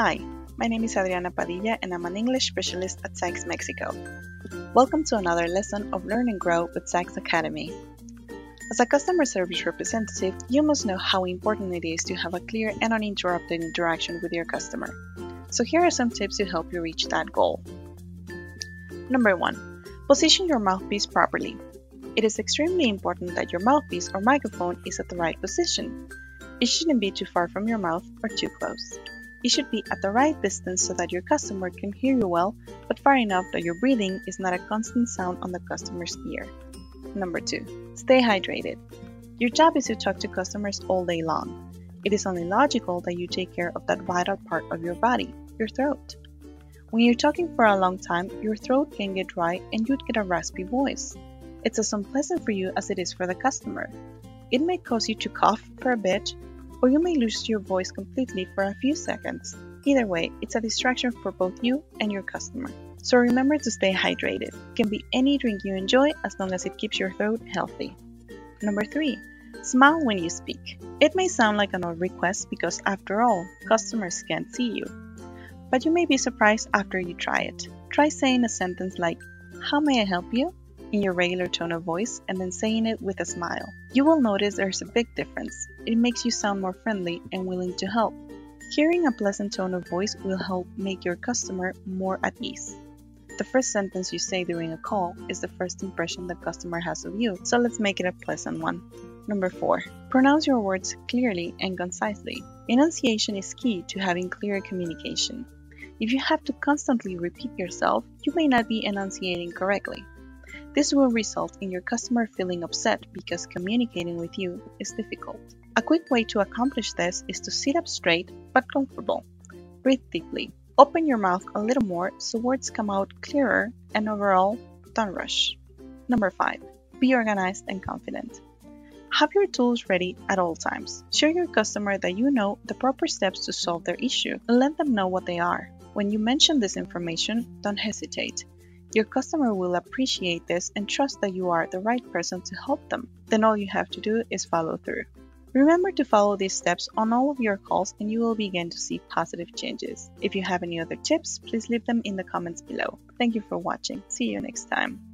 Hi, my name is Adriana Padilla and I'm an English specialist at Sykes Mexico. Welcome to another lesson of Learn and Grow with Sykes Academy. As a customer service representative, you must know how important it is to have a clear and uninterrupted interaction with your customer. So here are some tips to help you reach that goal. Number 1. Position your mouthpiece properly. It is extremely important that your mouthpiece or microphone is at the right position. It shouldn't be too far from your mouth or too close. It should be at the right distance so that your customer can hear you well, but far enough that your breathing is not a constant sound on the customer's ear. Number 2. Stay hydrated. Your job is to talk to customers all day long. It is only logical that you take care of that vital part of your body, your throat. When you're talking for a long time, your throat can get dry and you'd get a raspy voice. It's as unpleasant for you as it is for the customer. It may cause you to cough for a bit, or you may lose your voice completely for a few seconds. Either way, it's a distraction for both you and your customer. So remember to stay hydrated. It can be any drink you enjoy as long as it keeps your throat healthy. Number 3. Smile when you speak. It may sound like an odd request because, after all, customers can't see you. But you may be surprised after you try it. Try saying a sentence like, How may I help you? In your regular tone of voice and then saying it with a smile. You will notice there's a big difference. It makes you sound more friendly and willing to help. Hearing a pleasant tone of voice will help make your customer more at ease. The first sentence you say during a call is the first impression the customer has of you, so let's make it a pleasant one. Number 4. Pronounce your words clearly and concisely. Enunciation is key to having clear communication. If you have to constantly repeat yourself, you may not be enunciating correctly. This will result in your customer feeling upset because communicating with you is difficult. A quick way to accomplish this is to sit up straight but comfortable. Breathe deeply. Open your mouth a little more so words come out clearer and overall, don't rush. Number 5. Be organized and confident. Have your tools ready at all times. Show your customer that you know the proper steps to solve their issue and let them know what they are. When you mention this information, don't hesitate. Your customer will appreciate this and trust that you are the right person to help them. Then all you have to do is follow through. Remember to follow these steps on all of your calls and you will begin to see positive changes. If you have any other tips, please leave them in the comments below. Thank you for watching. See you next time.